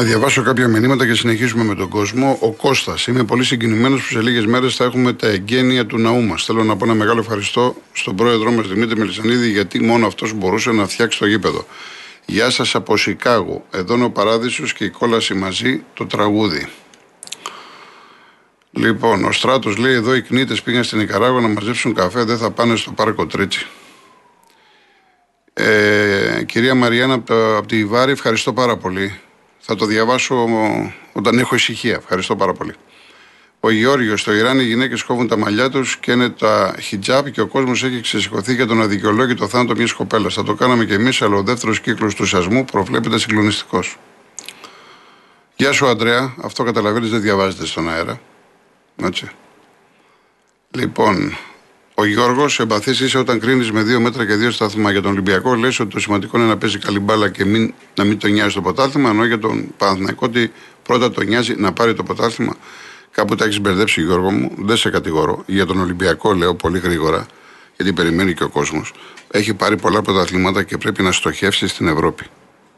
Να διαβάσω κάποια μηνύματα και συνεχίσουμε με τον κόσμο. Ο Κώστας. Είμαι πολύ συγκινημένος που σε λίγες μέρες θα έχουμε τα εγγένεια του ναού μας. Θέλω να πω ένα μεγάλο ευχαριστώ στον πρόεδρό μας Δημήτρη Μελισανίδη, γιατί μόνο αυτός μπορούσε να φτιάξει το γήπεδο. Γεια σας από Σικάγο. Εδώ είναι ο Παράδεισος και η κόλαση μαζί, το τραγούδι. Λοιπόν, ο Στράτος λέει: Εδώ οι κνήτες πήγαν στην Ικαράγουα να μαζέψουν καφέ, δεν θα πάνε στο πάρκο Τρίτσι. Ε, κυρία Μαριάννα από, από τη Βάρη, ευχαριστώ πάρα πολύ. Θα το διαβάσω όταν έχω ησυχία. Ευχαριστώ πάρα πολύ. Ο Γιώργο, στο Ιράν οι γυναίκες κόβουν τα μαλλιά τους και είναι τα χιτζάπ και ο κόσμος έχει ξεσηκωθεί για τον αδικαιολόγητο θάνατο μιας κοπέλας. Θα το κάναμε κι εμείς, αλλά ο δεύτερος κύκλος του σασμού προβλέπεται συγκλονιστικός. Γεια σου, Αντρέα. Αυτό καταλαβαίνεις, δεν διαβάζεται στον αέρα. Έτσι. Λοιπόν, ο Γιώργος, εμπαθή είσαι όταν κρίνεις με δύο μέτρα και δύο σταθμά. Για τον Ολυμπιακό, λες ότι το σημαντικό είναι να παίζει καλή μπάλα και μην, να μην τον νοιάζει το ποτάθλημα. Ενώ για τον Παναθηναϊκό ότι πρώτα τον νοιάζει να πάρει το ποτάθλημα. Κάπου τα έχεις μπερδέψει, Γιώργο μου. Δεν σε κατηγορώ. Για τον Ολυμπιακό, λέω πολύ γρήγορα, γιατί περιμένει και ο κόσμος. Έχει πάρει πολλά πρωταθλήματα και πρέπει να στοχεύσει στην Ευρώπη.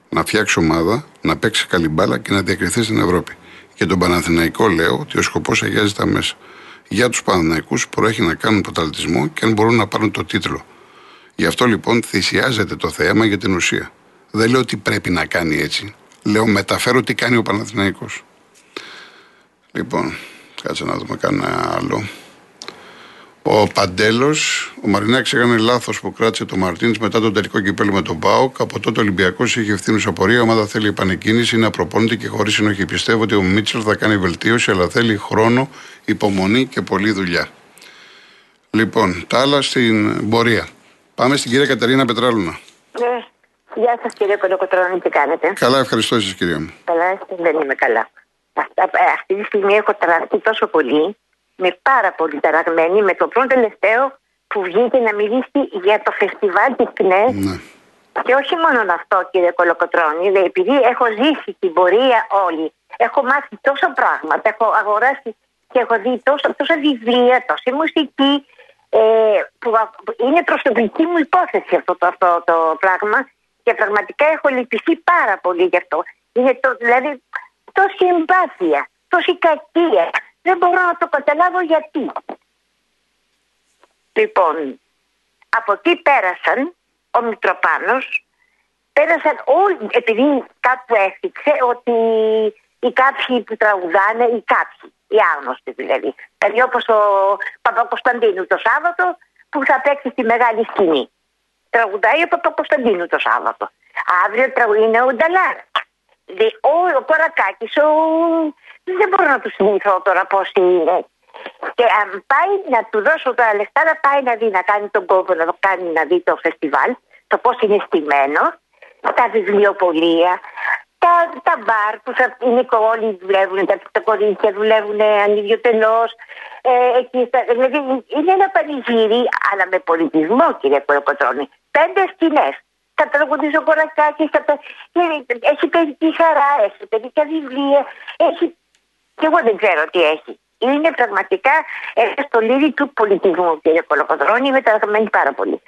Να φτιάξει ομάδα, να παίξει καλή μπάλα και να διακριθεί στην Ευρώπη. Και τον Παναθηναϊκό λέω ότι ο σκοπός αγιάζει τα μέσα για τους Παναναϊκού προέχει να κάνουν πρωταθλητισμό και αν μπορούν να πάρουν το τίτλο. Γι' αυτό λοιπόν θυσιάζεται το θέαμα για την ουσία. Δεν λέω ότι πρέπει να κάνει έτσι. Λέω μεταφέρω τι κάνει ο Παναθηναϊκός. Λοιπόν, κάτσε να δούμε κανένα άλλο. Ο Παντέλος, ο Μαρινάκης έκανε λάθος που κράτησε το Μαρτίνς μετά τον τελικό κυπέλο με τον Πάοκ. Από τότε ο Ολυμπιακός είχε ευθύνη απορία. Η ομάδα θέλει επανεκκίνηση, να προπονείται και χωρίς συνοχή. Πιστεύω ότι ο Μίτσελ θα κάνει βελτίωση, αλλά θέλει χρόνο, υπομονή και πολλή δουλειά. Λοιπόν, τα άλλα στην πορεία. Πάμε στην κυρία Κατερίνα Πετράλουνα. Ναι. Γεια σας κύριε Κολοκοτρόνη, τι κάνετε; Καλά, ευχαριστώ εσείς κυρία μου. Καλά, δεν είμαι καλά. Αυτή τη στιγμή έχω τραχθεί τόσο πολύ με πάρα πολύ ταραγμένη με το πρώτο τελευταίο που βγήκε να μιλήσει για το φεστιβάλ της ΚΝΕ. Ναι. Και όχι μόνο αυτό, κύριε Κολοκοτρόνη, επειδή έχω ζήσει την πορεία όλη, έχω μάθει τόσα πράγματα, έχω αγοράσει και έχω δει τόσα, τόσα βιβλία, τόση μουσική, ε, που είναι προσωπική μου υπόθεση αυτό το, αυτό το πράγμα και πραγματικά έχω λυπηθεί πάρα πολύ γι' αυτό. Είναι το, δηλαδή τόση εμπάθεια, τόση κακία, δεν μπορώ να το καταλάβω γιατί. Λοιπόν, από τι πέρασαν ο Μητροπάνος, πέρασαν όλοι, επειδή κάπου έφτιαξε ότι οι κάποιοι που τραγουδάνε, οι κάποιοι, οι άγνωστοι δηλαδή. Δηλαδή όπως ο Παπακοσταντίνου το Σάββατο που θα παίξει στη μεγάλη σκηνή. Τραγουδάει ο Παπακοσταντίνου το Σάββατο. Αύριο είναι ο Νταλάρα. Ο, ο Κορακάκης, ο δεν μπορώ να τους θυμηθώ τώρα πώς είναι. Και αν πάει να του δώσω τα λεφτά, να πάει να δει, να κάνει τον κόπο, να το κάνει να δει το φεστιβάλ, το πώς είναι στημένο, τα βιβλιοπολία, τα, τα μπαρ που θα είναι όλοι δουλεύουν, τα, τα κορίτσια δουλεύουν ανιδιοτελώ. Ε, δηλαδή είναι ένα πανηγύρι, αλλά με πολιτισμό, κύριε Κοροκοτρόνη. Πέντε σκηνές. Θα τραγουδίσει ο Κορακάκη, έχει παιδική χαρά, έχει παιδικά βιβλία, έχει και εγώ δεν ξέρω τι έχει. Είναι πραγματικά ένας στολίδι του πολιτισμού, κύριε Κολοκοτρώνη, μεταγραμμένη πάρα πολύ.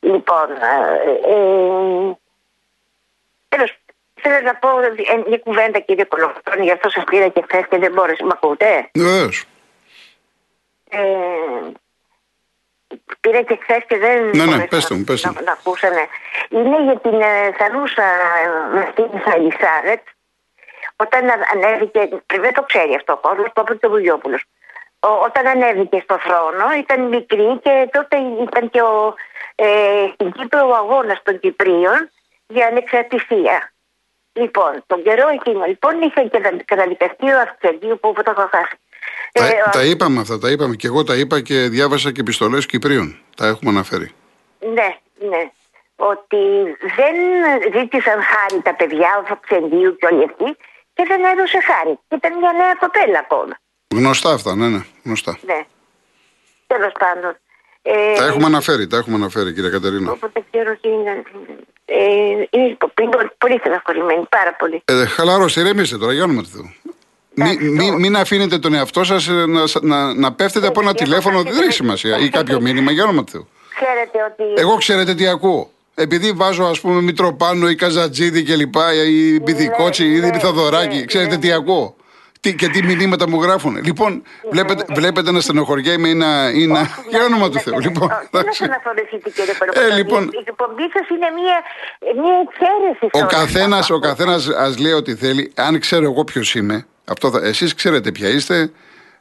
Λοιπόν, ε, ε, θέλω να πω μια κουβέντα, κύριε Κολοκοτρώνη, γι' αυτό σας πήρα και χθες και δεν μπόρεσα. Μ' ακούτε; Βεβαίω. Ε, πήρα και χθες και δεν ναι, ναι, πέστε μου, πέστε μου. Να, να ακούσανε. Είναι για την ε, Θανούσα Μαστίνη Αλισάρετ, όταν ανέβηκε, δεν το ξέρει αυτό ο κόσμος, το είπε και ο Βουλιόπουλος. Όταν ανέβηκε στο θρόνο ήταν μικρή και τότε ήταν και ο, ε, στην Κύπρο ο αγώνας των Κυπρίων για ανεξαρτησία. Λοιπόν, τον καιρό εκείνο λοιπόν είχε και καταδικαστεί ο Αυξεντίου που το έχω χάσει. Τα, ε, τα είπαμε αυτά, τα είπαμε και εγώ τα είπα και διάβασα και επιστολές Κυπρίων. Τα έχουμε αναφέρει. Ναι, ναι. Ότι δεν ζήτησαν χάρη τα παιδιά ο Αυξεντίου και όλοι αυτοί και δεν έδωσε χάρη. Ήταν μια νέα κοπέλα ακόμα. Γνωστά αυτά, ναι, ναι, γνωστά. Ναι. Τέλος πάντων. Ε, τα έχουμε αναφέρει, τα έχουμε αναφέρει, κύριε Κατερίνα. Οπότε ξέρω τι είναι. Ε, είναι πολύ στεναχωρημένη, πάρα πολύ. Ε, χαλαρός, ηρεμήστε τώρα, για όνομα του Θεού. Μην μη, μην αφήνετε τον εαυτό σας ε, να, να, να πέφτετε από ένα τηλέφωνο, δεν έχει σημασία, ή κάποιο μήνυμα, για όνομα του Θεού. Ξέρετε ότι. Εγώ ξέρετε τι ακούω. Επειδή βάζω ας πούμε Μητροπάνο ή Καζατζίδη και λοιπά, ή Μπιθικότσι ή ναι, Μπιθοδωράκη, ναι, ξέρετε ναι. τι ακούω. Τι, και τι μηνύματα μου γράφουν. Λοιπόν, βλέπετε, βλέπετε να στενοχωριέμαι ή να. Ή να... Για όνομα του Θεού. Λοιπόν, Δεν εντάξει. θα αναφορηθείτε κύριε Ε, Κολοκοτρώνη. λοιπόν. Η εκπομπή σας είναι μια, μια εξαίρεση. σε Ο όλα καθένα αυτά. ο καθένας ας λέει ό,τι θέλει. Αν ξέρω εγώ ποιος είμαι, αυτό θα... εσείς ξέρετε ποια είστε,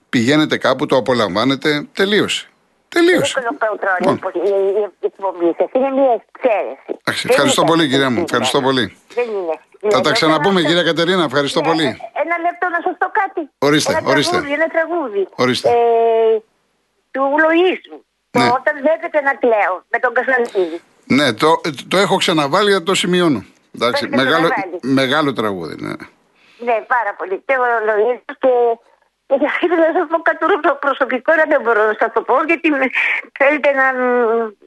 πηγαίνετε κάπου, το απολαμβάνετε, τελείωσε. Τελείωσε. Κύριε Κολοκοτρώνη, Λοιπόν. πως η η εκπομπή σας είναι μια εξαίρεση. Εντάξει, Δεν ευχαριστώ είναι πολύ, κάτι κυρία μου. συγκεκριμένο. Ευχαριστώ πολύ. Δεν είναι. Θα Ναι, τα δεν ξαναπούμε, θέλω να- κυρία Κατερίνα. Ευχαριστώ Ναι, πολύ. ε, Ένα λεπτό να σας πω κάτι. Ορίστε, ένα ορίστε. Τραγούδι, ένα τραγούδι. Ορίστε. Ε, του Λοΐζου. Ναι. Το Όταν βλέπετε να κλαίω με τον Κασανίδη. Ναι, το, το έχω ξαναβάλει, αλλά το σημειώνω. Εντάξει, Το έχετε μεγάλο, ξαναβάλει. μεγάλο τραγούδι, ναι. Ναι, πάρα πολύ. Και ο Λοΐζος και... Και για αυτό να σας πω κάτι προ- προσωπικό, αλλά δεν μπορώ να σας το πω, γιατί με- θέλετε να.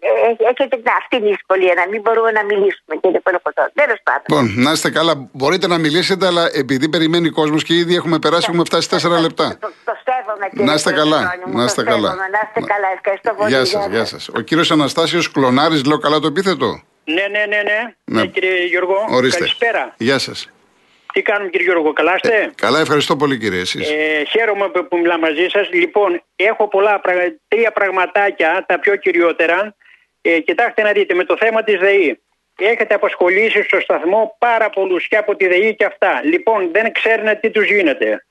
ε, έχετε αυτή την δυσκολία, να μην μπορούμε να μιλήσουμε, κύριε Κολοκοτρώνη. Τέλος πάντων. Λοιπόν, να είστε καλά. Μπορείτε να μιλήσετε, αλλά επειδή περιμένει κόσμος και ήδη έχουμε περάσει, έχουμε φτάσει 4 λεπτά. Το, το σέβομαι, κύριε Να είστε καλά. Κολοκοτρώνη μου, Να το είστε καλά. σέβομαι. Να είστε καλά. Ευχαριστώ πολύ. Γεια σας, γεια σας. Ο κύριος Αναστάσιος Κλονάρη, λέω καλά το επίθετο; Ναι, ναι, ναι, ναι. Ναι. ναι κύριε Γιώργο. Ορίστε. Καλησπέρα. Γεια σας. Τι κάνουμε κύριε Γιώργο, καλά είστε; Καλά, ευχαριστώ πολύ κύριε εσείς. Ε, χαίρομαι που που μιλάω μαζί σας. Λοιπόν, έχω πολλά, πραγ- τρία πραγματάκια, τα πιο κυριότερα. Ε, κοιτάξτε να δείτε, με το θέμα της ΔΕΗ. Έχετε απασχολήσει στο σταθμό πάρα πολλούς και από τη ΔΕΗ και αυτά. Λοιπόν, δεν ξέρουν τι τους γίνεται.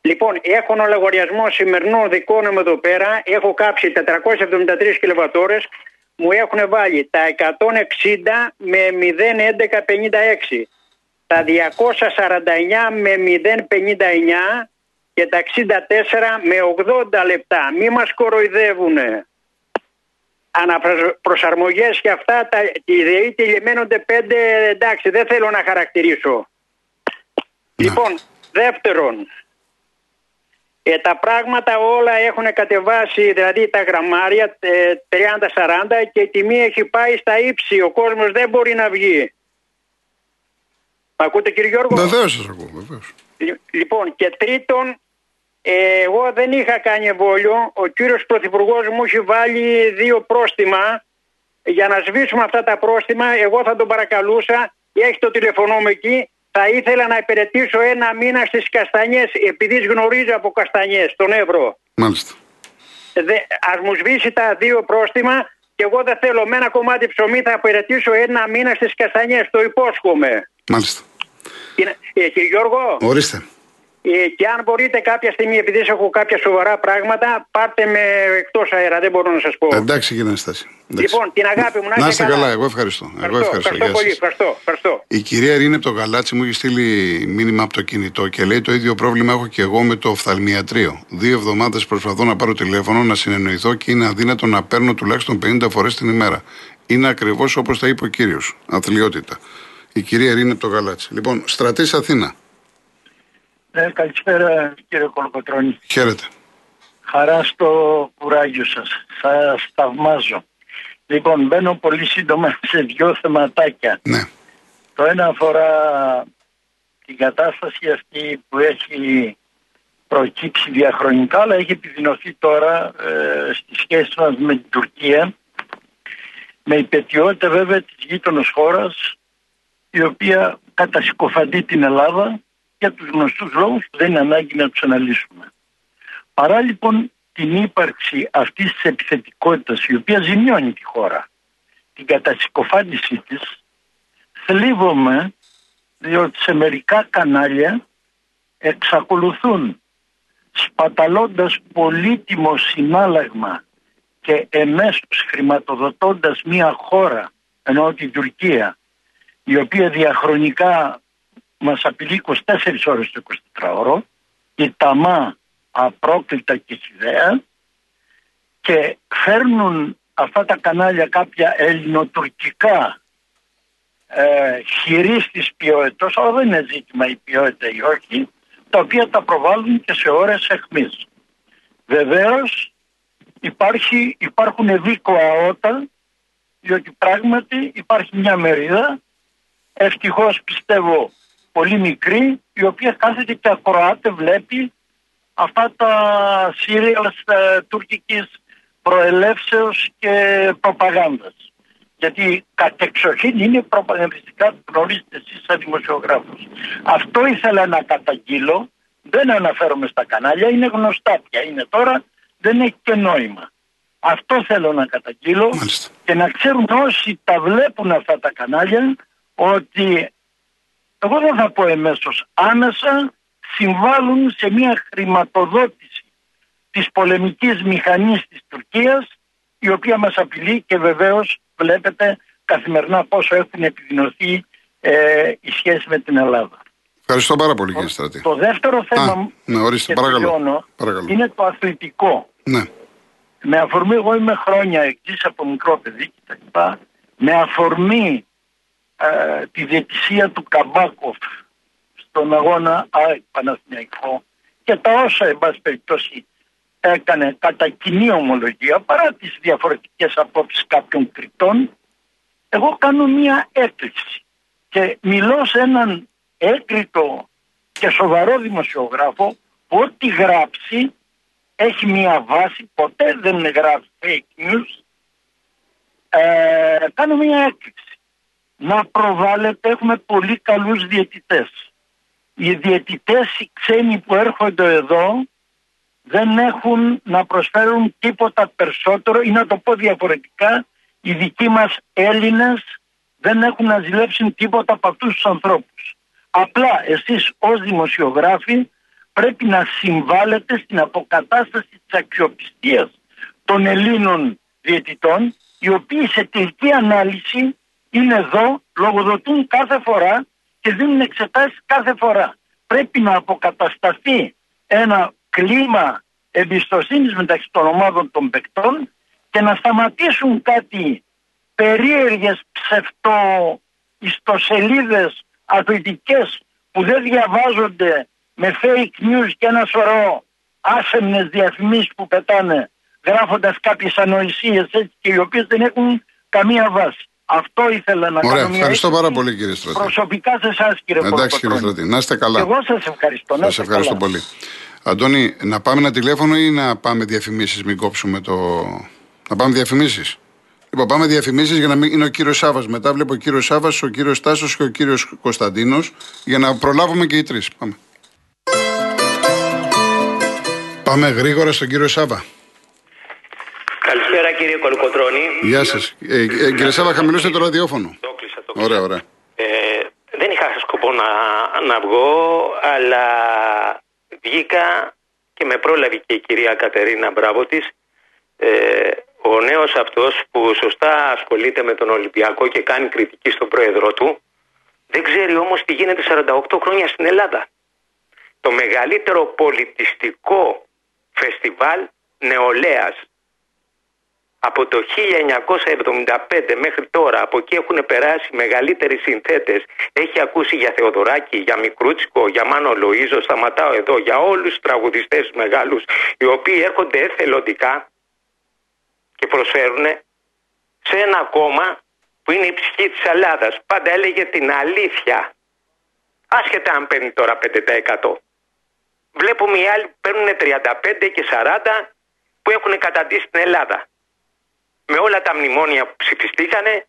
Λοιπόν, έχω ένα λογαριασμό σημερινό δικό μου εδώ πέρα. Έχω κάψει 473 κιλοβατόρες. Μου έχουν βάλει τα 160 με 0,1156. Τα 249 με 0,59 και τα 64 με 80 λεπτά. Μη μας κοροϊδεύουνε. Αναπροσαρμογές και αυτά, τα, τη ΔΕΗ τελειμένονται πέντε, εντάξει, δεν θέλω να χαρακτηρίσω. Λοιπόν, δεύτερον, ε, τα πράγματα όλα έχουν κατεβάσει, δηλαδή τα γραμμάρια ε, 30-40 και η τιμή έχει πάει στα ύψη. Ο κόσμος δεν μπορεί να βγει. Μ' ακούτε κύριε Γιώργο; Βεβαίως σας ακούω, βεβαίως. Λι- Λοιπόν, και τρίτον, ε, εγώ δεν είχα κάνει εμβόλιο. Ο κύριος Πρωθυπουργός μου έχει βάλει δύο πρόστιμα. Για να σβήσουμε αυτά τα πρόστιμα, εγώ θα τον παρακαλούσα, έχει το τηλεφωνό μου εκεί, θα ήθελα να υπηρετήσω ένα μήνα στις καστανιές, επειδή γνωρίζω από καστανιές, τον Εύρο. Μάλιστα. Δε, ας μου σβήσει τα δύο πρόστιμα και εγώ δεν θέλω με ένα κομμάτι ψωμί θα υπηρετήσω ένα μήνα στις καστανιές, το υπόσχομαι. Μάλιστα. Είναι- Ε, κύριε Γιώργο, Ορίστε. Ε, και αν μπορείτε κάποια στιγμή, επειδή έχω κάποια σοβαρά πράγματα, πάρτε με εκτός αέρα, δεν μπορώ να σας πω. Εντάξει, κύριε Αναστάση. Εντάξει. Λοιπόν, την αγάπη μου, να, να είστε καλά. Εγώ ευχαριστώ. Εγώ Ευχαριστώ, ευχαριστώ. ευχαριστώ Γεια πολύ, σας. ευχαριστώ, ευχαριστώ. Η κυρία Ειρήνη από το Γαλάτσι μου έχει στείλει μήνυμα από το κινητό και λέει το ίδιο πρόβλημα έχω και εγώ με το οφθαλμιατρίο. Δύο εβδομάδες προσπαθώ να πάρω τηλέφωνο, να συνεννοηθώ και είναι αδύνατο να παίρνω τουλάχιστον 50 φορές την ημέρα. Είναι ακριβώς όπως τα είπε ο κύριος. Αθλειότητα. Η κυρία Ειρήνη από το Γαλάτσι. Λοιπόν, στρατής Αθήνα. Ναι, καλησπέρα κύριε Κολοκοτρώνη. Χαίρετε. Χαρά στο κουράγιο σας. Σας θαυμάζω. Λοιπόν, μπαίνω πολύ σύντομα σε δυο θεματάκια. Ναι. Το ένα αφορά την κατάσταση αυτή που έχει προκύψει διαχρονικά, αλλά έχει επιδεινωθεί τώρα ε, στη σχέση μας με την Τουρκία, με υπετιότητα βέβαια της γείτονος χώρας, η οποία κατασυκοφαντεί την Ελλάδα για τους γνωστούς λόγους που δεν είναι ανάγκη να τους αναλύσουμε. Παρά λοιπόν την ύπαρξη αυτής της επιθετικότητας η οποία ζημιώνει τη χώρα, την κατασυκοφάντησή της, θλίβομαι διότι σε μερικά κανάλια εξακολουθούν σπαταλώντας πολύτιμο συνάλλαγμα και εμέσως χρηματοδοτώντας μια χώρα ενώ την Τουρκία η οποία διαχρονικά μας απειλεί 24 ώρες το 24ωρο η ταμά απρόκλητα και χιδέα και φέρνουν αυτά τα κανάλια κάποια ελληνοτουρκικά ε, χειρίστης ποιότητας, αλλά δεν είναι ζήτημα η ποιότητα ή όχι, τα οποία τα προβάλλουν και σε ώρες εχμής. Βεβαίως υπάρχει, υπάρχουν δίκοα ότα, διότι πράγματι υπάρχει μια μερίδα, ευτυχώς πιστεύω πολύ μικρή, η οποία κάθεται και ακροάται, βλέπει αυτά τα σύριαλ τουρκικής προελεύσεως και προπαγάνδας. γιατί κατεξοχήν είναι προπαγανδιστικά που γνωρίζετε εσείς σαν δημοσιογράφος. Αυτό ήθελα να καταγγείλω, δεν αναφέρομαι στα κανάλια, είναι γνωστά πια, είναι τώρα, δεν έχει και νόημα. Αυτό θέλω να καταγγείλω και να ξέρουν όσοι τα βλέπουν αυτά τα κανάλια ότι εγώ δεν θα πω εμέσως άμεσα συμβάλλουν σε μια χρηματοδότηση της πολεμικής μηχανής της Τουρκίας η οποία μας απειλεί και βεβαίως βλέπετε καθημερινά πόσο έχουν επιδεινωθεί ε, οι σχέσεις με την Ελλάδα. Ευχαριστώ πάρα πολύ κύριε Στρατή. Το δεύτερο θέμα Α, ναι, ορίστε, παρακαλώ. παρακαλώ. είναι το αθλητικό. Ναι. Με αφορμή, εγώ είμαι χρόνια εξής από μικρό παιδί κτλ. Με αφορμή ε, τη διαιτησία του Καμπάκοφ στον αγώνα ΑΕΚ Παναθηναϊκό και τα όσα εν πάση περιπτώσει έκανε κατά κοινή ομολογία παρά τις διαφορετικές απόψεις κάποιων κριτών εγώ κάνω μία έκκληση και μιλώ σε έναν έκριτο και σοβαρό δημοσιογράφο που ό,τι γράψει έχει μία βάση, ποτέ δεν γράφει fake news. Ε, κάνω μία έκκληση να προβάλλεται έχουμε πολύ καλούς διαιτητές οι διαιτητές οι ξένοι που έρχονται εδώ δεν έχουν να προσφέρουν τίποτα περισσότερο ή να το πω διαφορετικά οι δικοί μας Έλληνες δεν έχουν να ζηλέψουν τίποτα από αυτούς τους ανθρώπους. Απλά εσείς ως δημοσιογράφοι πρέπει να συμβάλλετε στην αποκατάσταση της αξιοπιστίας των Ελλήνων διαιτητών οι οποίοι σε τελική ανάλυση είναι εδώ, λογοδοτούν κάθε φορά και δίνουν εξετάσεις κάθε φορά. Πρέπει να αποκατασταθεί ένα κλίμα εμπιστοσύνης μεταξύ των ομάδων των παικτών και να σταματήσουν κάτι περίεργες ψευτο ιστοσελίδες αθλητικές που δεν διαβάζονται με fake news και ένα σωρό άσεμνες διαφημίσεις που πετάνε γράφοντας κάποιες ανοησίες έτσι, και οι οποίες δεν έχουν καμία βάση. Αυτό ήθελα να Ωραία, κάνω. Ευχαριστώ πάρα πολύ κύριε Στρατή. Προσωπικά σε εσάς κύριε Εντάξει κύριε Στρατή, να είστε καλά. Εγώ σας ευχαριστώ. Σας ευχαριστώ πολύ. Αντώνη, να πάμε ένα τηλέφωνο ή να πάμε διαφημίσεις, μην κόψουμε το. Να πάμε διαφημίσεις. Λοιπόν, πάμε διαφημίσεις για να μην είναι ο κύριος Σάβα. Μετά βλέπω ο κύριος Σάβα, ο κύριος Τάσο και ο κύριος Κωνσταντίνος για να προλάβουμε και οι τρεις. Πάμε. Πάμε γρήγορα στον κύριο Σάβα. Καλησπέρα κύριε Κολοκοτρώνη. Γεια σας. Ε, ε, κύριε Σάβα, χαμηλώστε το ραδιόφωνο. Το κλείσα, το κλείσα. Ωραία, ωραία. Ε, δεν είχα σκοπό να, να βγω, αλλά βγήκα και με πρόλαβε και η κυρία Κατερίνα, μπράβο της. Ε, ο νέος αυτός που σωστά ασχολείται με τον Ολυμπιακό και κάνει κριτική στον πρόεδρό του, δεν ξέρει όμως τι γίνεται 48 χρόνια στην Ελλάδα. Το μεγαλύτερο πολιτιστικό φεστιβάλ νεολαίας από το 1975 μέχρι τώρα, από εκεί έχουν περάσει μεγαλύτεροι συνθέτες. Έχει ακούσει για Θεοδωράκη, για Μικρούτσικο, για Μάνο Λοΐζο, σταματάω εδώ, για όλους τους τραγουδιστές μεγάλους, οι οποίοι έρχονται εθελοντικά και προσφέρουν σε ένα κόμμα που είναι η ψυχή της Ελλάδας. Πάντα έλεγε την αλήθεια. Άσχετα αν παίρνει τώρα 5%. Βλέπουμε οι άλλοι παίρνουν 35 και 40 που έχουν καταντήσει την Ελλάδα με όλα τα μνημόνια που ψηφιστήκανε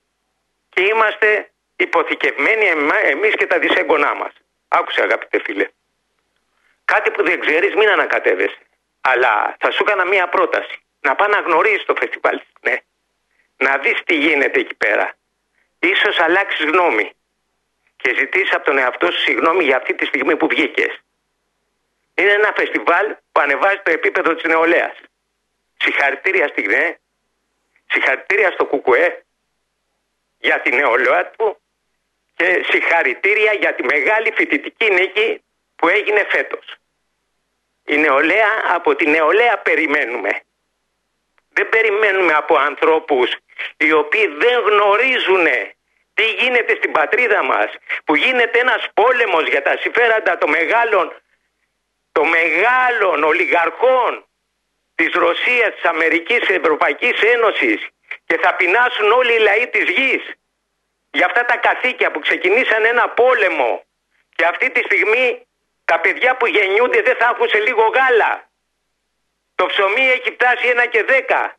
και είμαστε υποθηκευμένοι εμείς και τα δυσέγγονά μας. Άκουσε αγαπητέ φίλε. Κάτι που δεν ξέρεις μην ανακατεύεσαι. Αλλά θα σου έκανα μία πρόταση. Να πάει να γνωρίσεις το φεστιβάλ. Ναι. Να δεις τι γίνεται εκεί πέρα. Ίσως αλλάξεις γνώμη. Και ζητήσεις από τον εαυτό σου συγγνώμη για αυτή τη στιγμή που βγήκες. Είναι ένα φεστιβάλ που ανεβάζει το επίπεδο της νεολαίας. Συγχαρητήρια στη ΓΝΕ Συγχαρητήρια στο ΚΚΕ για την νεολαία του και συγχαρητήρια για τη μεγάλη φοιτητική νίκη που έγινε φέτος. Η νεολαία, από τη νεολαία περιμένουμε. Δεν περιμένουμε από ανθρώπους οι οποίοι δεν γνωρίζουν τι γίνεται στην πατρίδα μας, που γίνεται ένας πόλεμος για τα συμφέροντα των μεγάλων, των μεγάλων ολιγαρχών της Ρωσίας, της Αμερικής, της Ευρωπαϊκής Ένωσης και θα πεινάσουν όλοι οι λαοί της γης για αυτά τα καθήκια που ξεκινήσαν ένα πόλεμο και αυτή τη στιγμή τα παιδιά που γεννιούνται δεν θα έχουν σε λίγο γάλα. Το ψωμί έχει φτάσει ένα και δέκα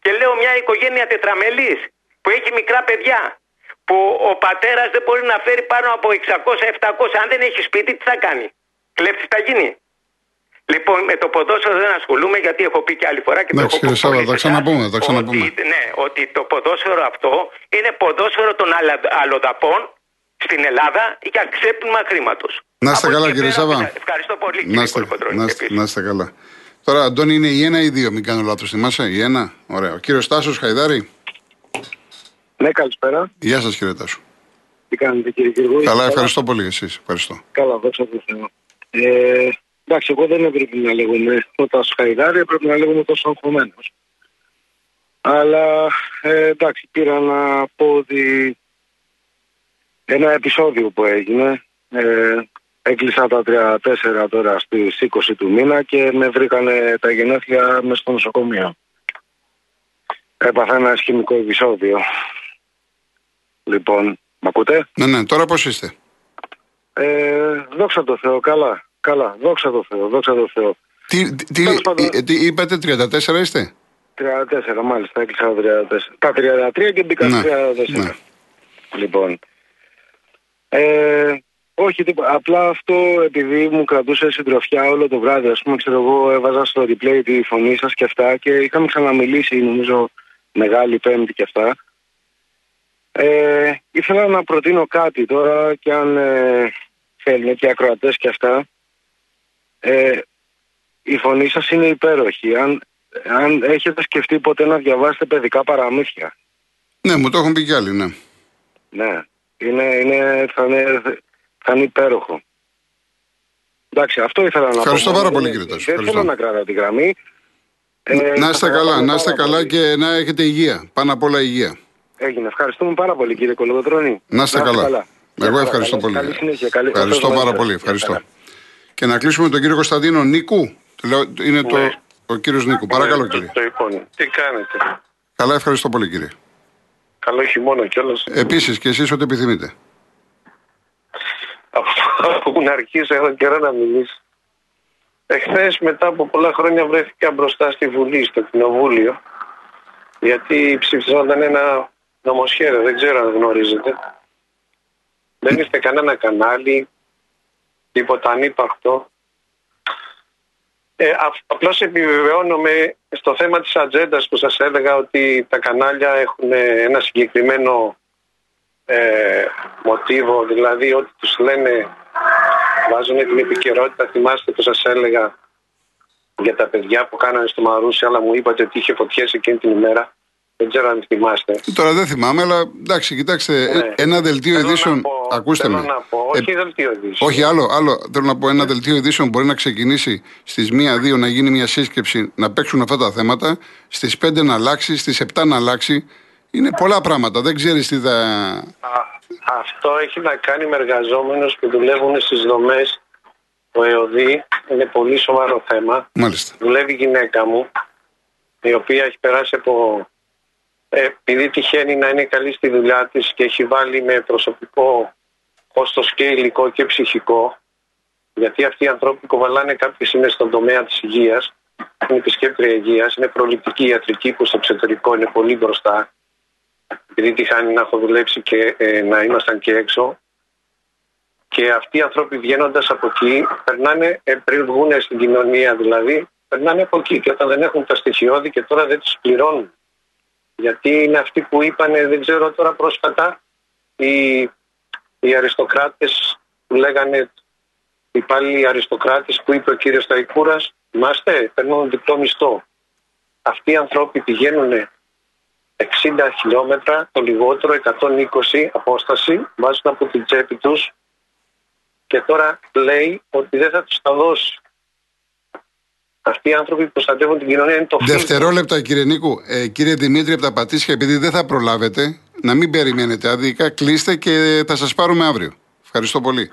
και λέω μια οικογένεια τετραμελής που έχει μικρά παιδιά, που ο πατέρας δεν μπορεί να φέρει πάνω από 600-700. Αν δεν έχει σπίτι, τι θα κάνει; Κλέφτης θα γίνει. Λοιπόν, με το ποδόσφαιρο δεν ασχολούμαι γιατί έχω πει και άλλη φορά και Εντάξει, το κύριε έχω Σάβα, πολύ τα συχνά, ξαναπούμε, τα ξαναπούμε. Ότι, ναι, ότι το ποδόσφαιρο αυτό είναι ποδόσφαιρο των αλλα- αλλοδαπών στην Ελλάδα για ξέπλυμα χρήματος. Να είστε καλά, κύριε Σάβα. Ευχαριστώ πολύ, Να κύριε είστε, Κολοκοτρώνη, να, είστε, επίσης. να είστε καλά. Τώρα, Αντώνη, είναι η ένα ή η δύο, μην κάνω λάθος. Θυμάσαι, η ένα. Ωραία. Ο κύριος Τάσος Χαϊδάρη. Ναι, καλησπέρα. Γεια σας, κύριε Τάσο. Τι κάνετε κύριε Κυριογού. Καλά, ευχαριστώ πολύ εσείς. Ευχαριστώ. Καλά, δόξα τω Θεώ. Ε, εντάξει, εγώ δεν έπρεπε να λέγομαι ο Τάσο Χαϊδάρη, έπρεπε να λέγομαι τόσο αγχωμένος. Αλλά ε, εντάξει, πήρα να πω ότι ένα επεισόδιο που έγινε. Ε, έκλεισα τα 34 τώρα στις 20 του μήνα και με βρήκανε τα γενέθλια μέσα στο νοσοκομείο. Έπαθα ένα ισχυμικό επεισόδιο. Λοιπόν, μ' ακούτε; Ναι, ναι, τώρα πώς είστε; Ε, δόξα τω Θεώ, καλά. Καλά, δόξα τω Θεώ, δόξα τω Θεώ. Τι, τι, Τέλος πάντων. ε, τι είπατε, 34 είστε; 34, μάλιστα, έκλεισα τα 34. Τα 33 και μπήκα Ναι, στα 34. ναι. Λοιπόν. Ε, όχι, τίποτα. Απλά αυτό επειδή μου κρατούσε συντροφιά όλο το βράδυ. Α πούμε, ξέρω εγώ, έβαζα στο replay τη φωνή σας και αυτά και είχαμε ξαναμιλήσει, νομίζω, Μεγάλη Πέμπτη και αυτά. Ε, ήθελα να προτείνω κάτι τώρα και αν ε, θέλουν και οι ακροατές και αυτά. Ε, η φωνή σας είναι υπέροχη. Αν, αν έχετε σκεφτεί ποτέ να διαβάσετε παιδικά παραμύθια. Ναι, μου το έχουν πει κι άλλοι, ναι. Ναι. Είναι, είναι, θα, είναι, θα είναι υπέροχο. Εντάξει, αυτό ήθελα να Ευχαριστώ πω. πάρα Δεν- πολύ, κύριε Τάσο. Δεν Ευχαριστώ. θέλω να κρατάω τη γραμμή. Ε, να είστε θα καλά, παρακαλώ να είστε πάρα καλά πολύ. και να έχετε υγεία. Πάνω απ' όλα υγεία. Έγινε. Ευχαριστούμε πάρα πολύ κύριε Κολογοτρώνη. Να είστε καλά. Εγώ Καλά, ευχαριστώ καλή- πολύ. Καλή συνέχεια. Καλή... Ευχαριστώ Ευχαριστώ πάρα πολύ. Γεια Ευχαριστώ. Χαρά. Και να κλείσουμε τον κύριο Κωνσταντίνο Νίκου. Το λέω- Είναι το, Ναι. ο κύριος Νίκου. Παρακαλώ κύριε. Λοιπόν, τι κάνετε; Καλά, ευχαριστώ πολύ κύριε. Καλό χειμώνα κιόλας. Επίσης και εσείς ό,τι επιθυμείτε. Από που να αρχίσω έχω καιρό να μιλήσω. Εχθές, μετά από πολλά χρόνια, βρέθηκα μπροστά στη Βουλή, στο Κοινοβούλιο. Γιατί ψηφιζόταν ένα νομοσχέδιο, δεν ξέρω αν γνωρίζετε. Δεν είστε κανένα κανάλι, τίποτα ανύπαρκτο. Ε, Απλώς επιβεβαιώνομαι στο θέμα της ατζέντας που σας έλεγα ότι τα κανάλια έχουν ένα συγκεκριμένο ε, μοτίβο, δηλαδή ότι τους λένε βάζουν την επικαιρότητα. Θυμάστε που σας έλεγα για τα παιδιά που κάνανε στο Μαρούσι, αλλά μου είπατε ότι είχε φωτιές εκείνη την ημέρα. Δεν ξέρω αν θυμάστε. Τώρα δεν θυμάμαι, αλλά εντάξει, κοιτάξτε, Ναι. ε, ένα δελτίο Θέλω να ειδήσεων. πω- Ακούστε θέλω με. να πω, Ε, όχι δελτίο ειδήσεων. όχι, άλλο, άλλο. Θέλω να πω, ένα δελτίο ειδήσεων μπορεί να ξεκινήσει στις 1-2 να γίνει μια σύσκεψη να παίξουν αυτά τα θέματα, στις 5 να αλλάξει, στις 7 να αλλάξει. Είναι πολλά πράγματα. Δεν ξέρεις τι θα. Α, αυτό έχει να κάνει με εργαζόμενους που δουλεύουν στις δομές του ΕΟΔΗ. Είναι πολύ σοβαρό θέμα. Μάλιστα. δουλεύει η γυναίκα μου, η οποία έχει περάσει από. Ε, επειδή τυχαίνει να είναι καλή στη δουλειά της και έχει βάλει με προσωπικό κόστος και υλικό και ψυχικό, γιατί αυτοί οι άνθρωποι κοβαλάνε κάποιοι είναι στον τομέα της υγείας, είναι επισκέπτρια υγείας, είναι προληπτική ιατρική που στο εξωτερικό είναι πολύ μπροστά. Επειδή τυχάνει να έχω δουλέψει και ε, να ήμασταν και έξω, και αυτοί οι άνθρωποι βγαίνοντας από εκεί, περνάνε ε, πριν βγουν στην κοινωνία δηλαδή, περνάνε από εκεί. Και όταν δεν έχουν τα στοιχειώδη και τώρα δεν τους πληρώνουν. Γιατί είναι αυτοί που είπαν, δεν ξέρω τώρα πρόσφατα, οι, οι αριστοκράτες που λέγανε, οι υπάλληλοι αριστοκράτες που είπε ο κύριος Ταϊκούρα, θυμάστε, παίρνουν διπλό μισθό. Αυτοί οι άνθρωποι πηγαίνουν 60 χιλιόμετρα, το λιγότερο 120 απόσταση, βάζουν από την τσέπη τους και τώρα λέει ότι δεν θα τους τα δώσει. Αυτοί οι άνθρωποι που προστατεύουν την κοινωνία είναι το φίλτρο. Δευτερόλεπτα, κύριε Νίκου. Ε, κύριε Δημήτρη, από τα Πατήσια, επειδή δεν θα προλάβετε, να μην περιμένετε άδικα, κλείστε και θα σας πάρουμε αύριο. Ευχαριστώ πολύ.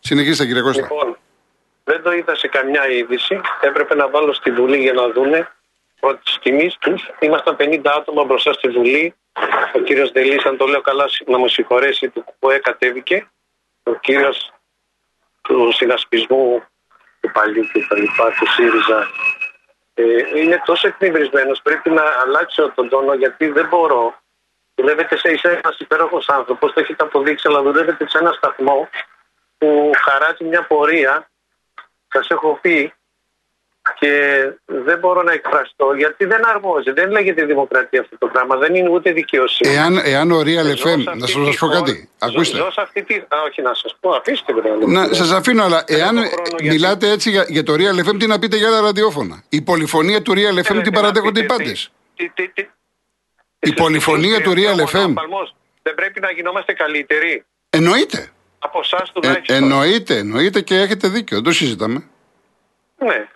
Συνεχίστε, κύριε Κώστα. Λοιπόν, δεν το είδα σε καμιά είδηση. Έπρεπε να βάλω στη Βουλή για να δούνε πρώτη τιμή τους. Ήμασταν 50 άτομα μπροστά στη Βουλή. Ο κύριος Δελής, αν το λέω καλά, να μου συγχωρέσει, του ΚΟΕ κατέβηκε. Ο κύριος του συνασπισμού του παλιού και τα λοιπά, του ΣΥΡΙΖΑ. Ε, είναι τόσο εκνευρισμένος. Πρέπει να αλλάξω τον τόνο γιατί δεν μπορώ Δουλεύετε σε είσαι ένας υπέροχος άνθρωπος, το έχετε αποδείξει, αλλά δουλεύετε σε ένα σταθμό που χαράζει μια πορεία. Σας έχω πει και δεν μπορώ να εκφραστώ γιατί δεν αρμόζει. Δεν λέγεται δημοκρατία αυτό το πράγμα. Δεν είναι ούτε δικαιοσύνη. Εάν, εάν ο Real Ζω FM, σε να αυτή σας τη πω χώρα- κάτι. ζω- Ακούστε. Ζω σε αυτή τη. Α, όχι, να σας πω, αφήστε με. να Να, λέω. σας αφήνω, αλλά Δεν εάν έχω χρόνο γιατί- μιλάτε έτσι για, για το Real FM, τι να πείτε για άλλα ραδιόφωνα; Η πολυφωνία του Real FM Θέλετε την να παραδέχονται οι πείτε πάντες. τι- τι- τι- Η πολυφωνία του Real Ο FM. μονοπαλμός. Δεν πρέπει να γινόμαστε καλύτεροι Εννοείται. από εσάς Ε, τουλάχιστον. εννοείται, εννοείται και έχετε δίκιο. Δεν το συζητάμε. Ναι.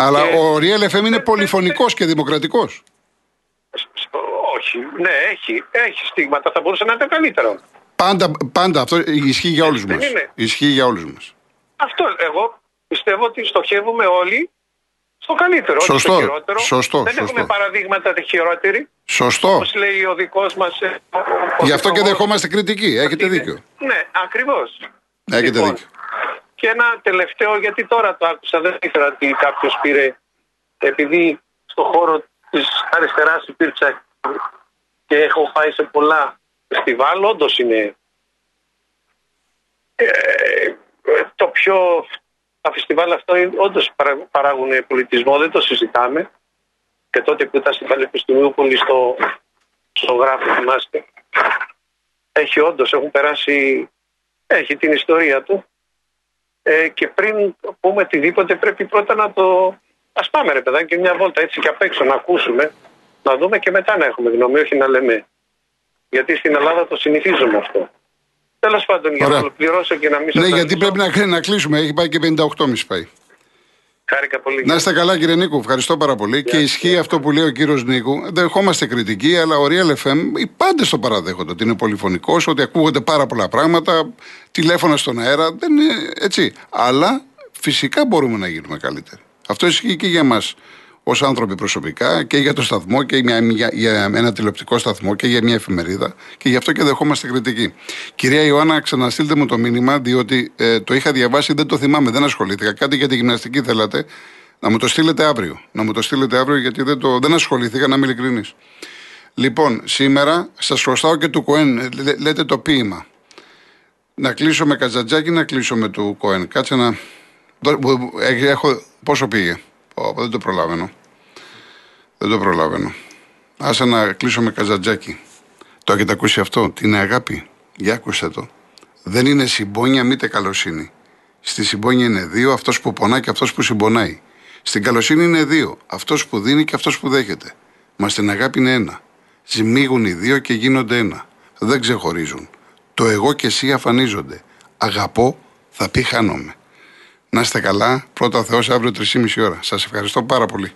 Αλλά Και- ο Real FM είναι πολυφωνικός και δημοκρατικός. Σ- σ- Όχι, ναι, έχει, έχει στίγματα. Θα μπορούσε να είναι καλύτερο. Πάντα, πάντα αυτό ισχύει για όλους δεν μας. είναι. Ισχύει για όλους μας. Αυτό εγώ πιστεύω ότι στοχεύουμε όλοι στο καλύτερο, όχι Σωστό, στο χειρότερο. σωστό, δεν σωστό. έχουμε παραδείγματα χειρότεροι. Σωστό. Όπως λέει ο δικός μας. Γι' αυτό και δεχόμαστε κριτική. Έχετε δίκιο. Ναι, ακριβώς. Έχετε δίκιο. Και ένα τελευταίο, γιατί τώρα το άκουσα, δεν ήξερα ότι κάποιος πήρε, επειδή στο χώρο της αριστεράς υπήρξα και έχω πάει σε πολλά φεστιβάλ, όντως είναι ε, το πιο. Τα φεστιβάλ αυτό όντως παράγουν πολιτισμό, δεν το συζητάμε. Και τότε που ήταν στην Πανεπιστημιούπολη στο, στο γράφο, θυμάστε. Έχει όντως, έχουν περάσει. Έχει την ιστορία του. Ε, και πριν πούμε οτιδήποτε πρέπει πρώτα να το... Ας πάμε ρε παιδάκι μια βόλτα έτσι και απ' έξω να ακούσουμε, να δούμε και μετά να έχουμε γνώμη, όχι να λέμε. Γιατί στην Ελλάδα το συνηθίζουμε αυτό. Τέλος πάντων, για Ωραία. να ολοκληρώσω και να μην σας Ναι, γιατί αφήσω, πρέπει να, να κλείσουμε. Έχει πάει και 58,5 πάει. Χάρηκα πολύ. Να είστε καλά, κύριε Νίκου. Ευχαριστώ πάρα πολύ. Και ισχύει αυτό που λέει ο κύριος Νίκου. Δεχόμαστε κριτική, αλλά ο Real FM, οι πάντες το παραδέχονται. Ότι είναι πολυφωνικός, ότι ακούγονται πάρα πολλά πράγματα, τηλέφωνα στον αέρα. Δεν είναι έτσι. Αλλά φυσικά μπορούμε να γίνουμε καλύτεροι. Αυτό ισχύει και για εμά ως άνθρωποι προσωπικά και για το σταθμό και για, για, για ένα τηλεοπτικό σταθμό και για μια εφημερίδα. Και γι' αυτό και δεχόμαστε κριτική. Κυρία Ιωάννα, ξαναστείλτε μου το μήνυμα, διότι ε, το είχα διαβάσει, δεν το θυμάμαι, δεν ασχολήθηκα. Κάτι για τη γυμναστική θέλατε. Να μου το στείλετε αύριο. Να μου το στείλετε αύριο, γιατί δεν, το, δεν ασχολήθηκα, να είμαι ειλικρινής. Λοιπόν, σήμερα σας χρωστάω και του Κοέν. ε, λέ- λέτε το ποίημα. Να κλείσω με Κατζατζάκη, να κλείσω με του Κοέν. Κάτσε να. δω- μπο- μπο- ε, Έχω, πόσο πήγε. Πω, πω, δεν το προλαβαίνω. Δεν το προλαβαίνω. Άσε να κλείσω με Καζατζάκη. Το έχετε ακούσει αυτό; Την αγάπη; Για άκουσε το. Δεν είναι συμπόνια μήτε καλοσύνη. Στη συμπόνια είναι δύο, αυτός που πονά και αυτός που συμπονάει. Στην καλοσύνη είναι δύο, αυτός που δίνει και αυτός που δέχεται. Μα στην αγάπη είναι ένα. Ζυμίγουν οι δύο και γίνονται ένα. Δεν ξεχωρίζουν. Το εγώ και εσύ αφανίζονται. Αγαπώ, θα πει χάνομαι. Να είστε καλά. Πρώτα ο Θεός αύριο 3,5 ώρα. Σας ευχαριστώ πάρα πολύ.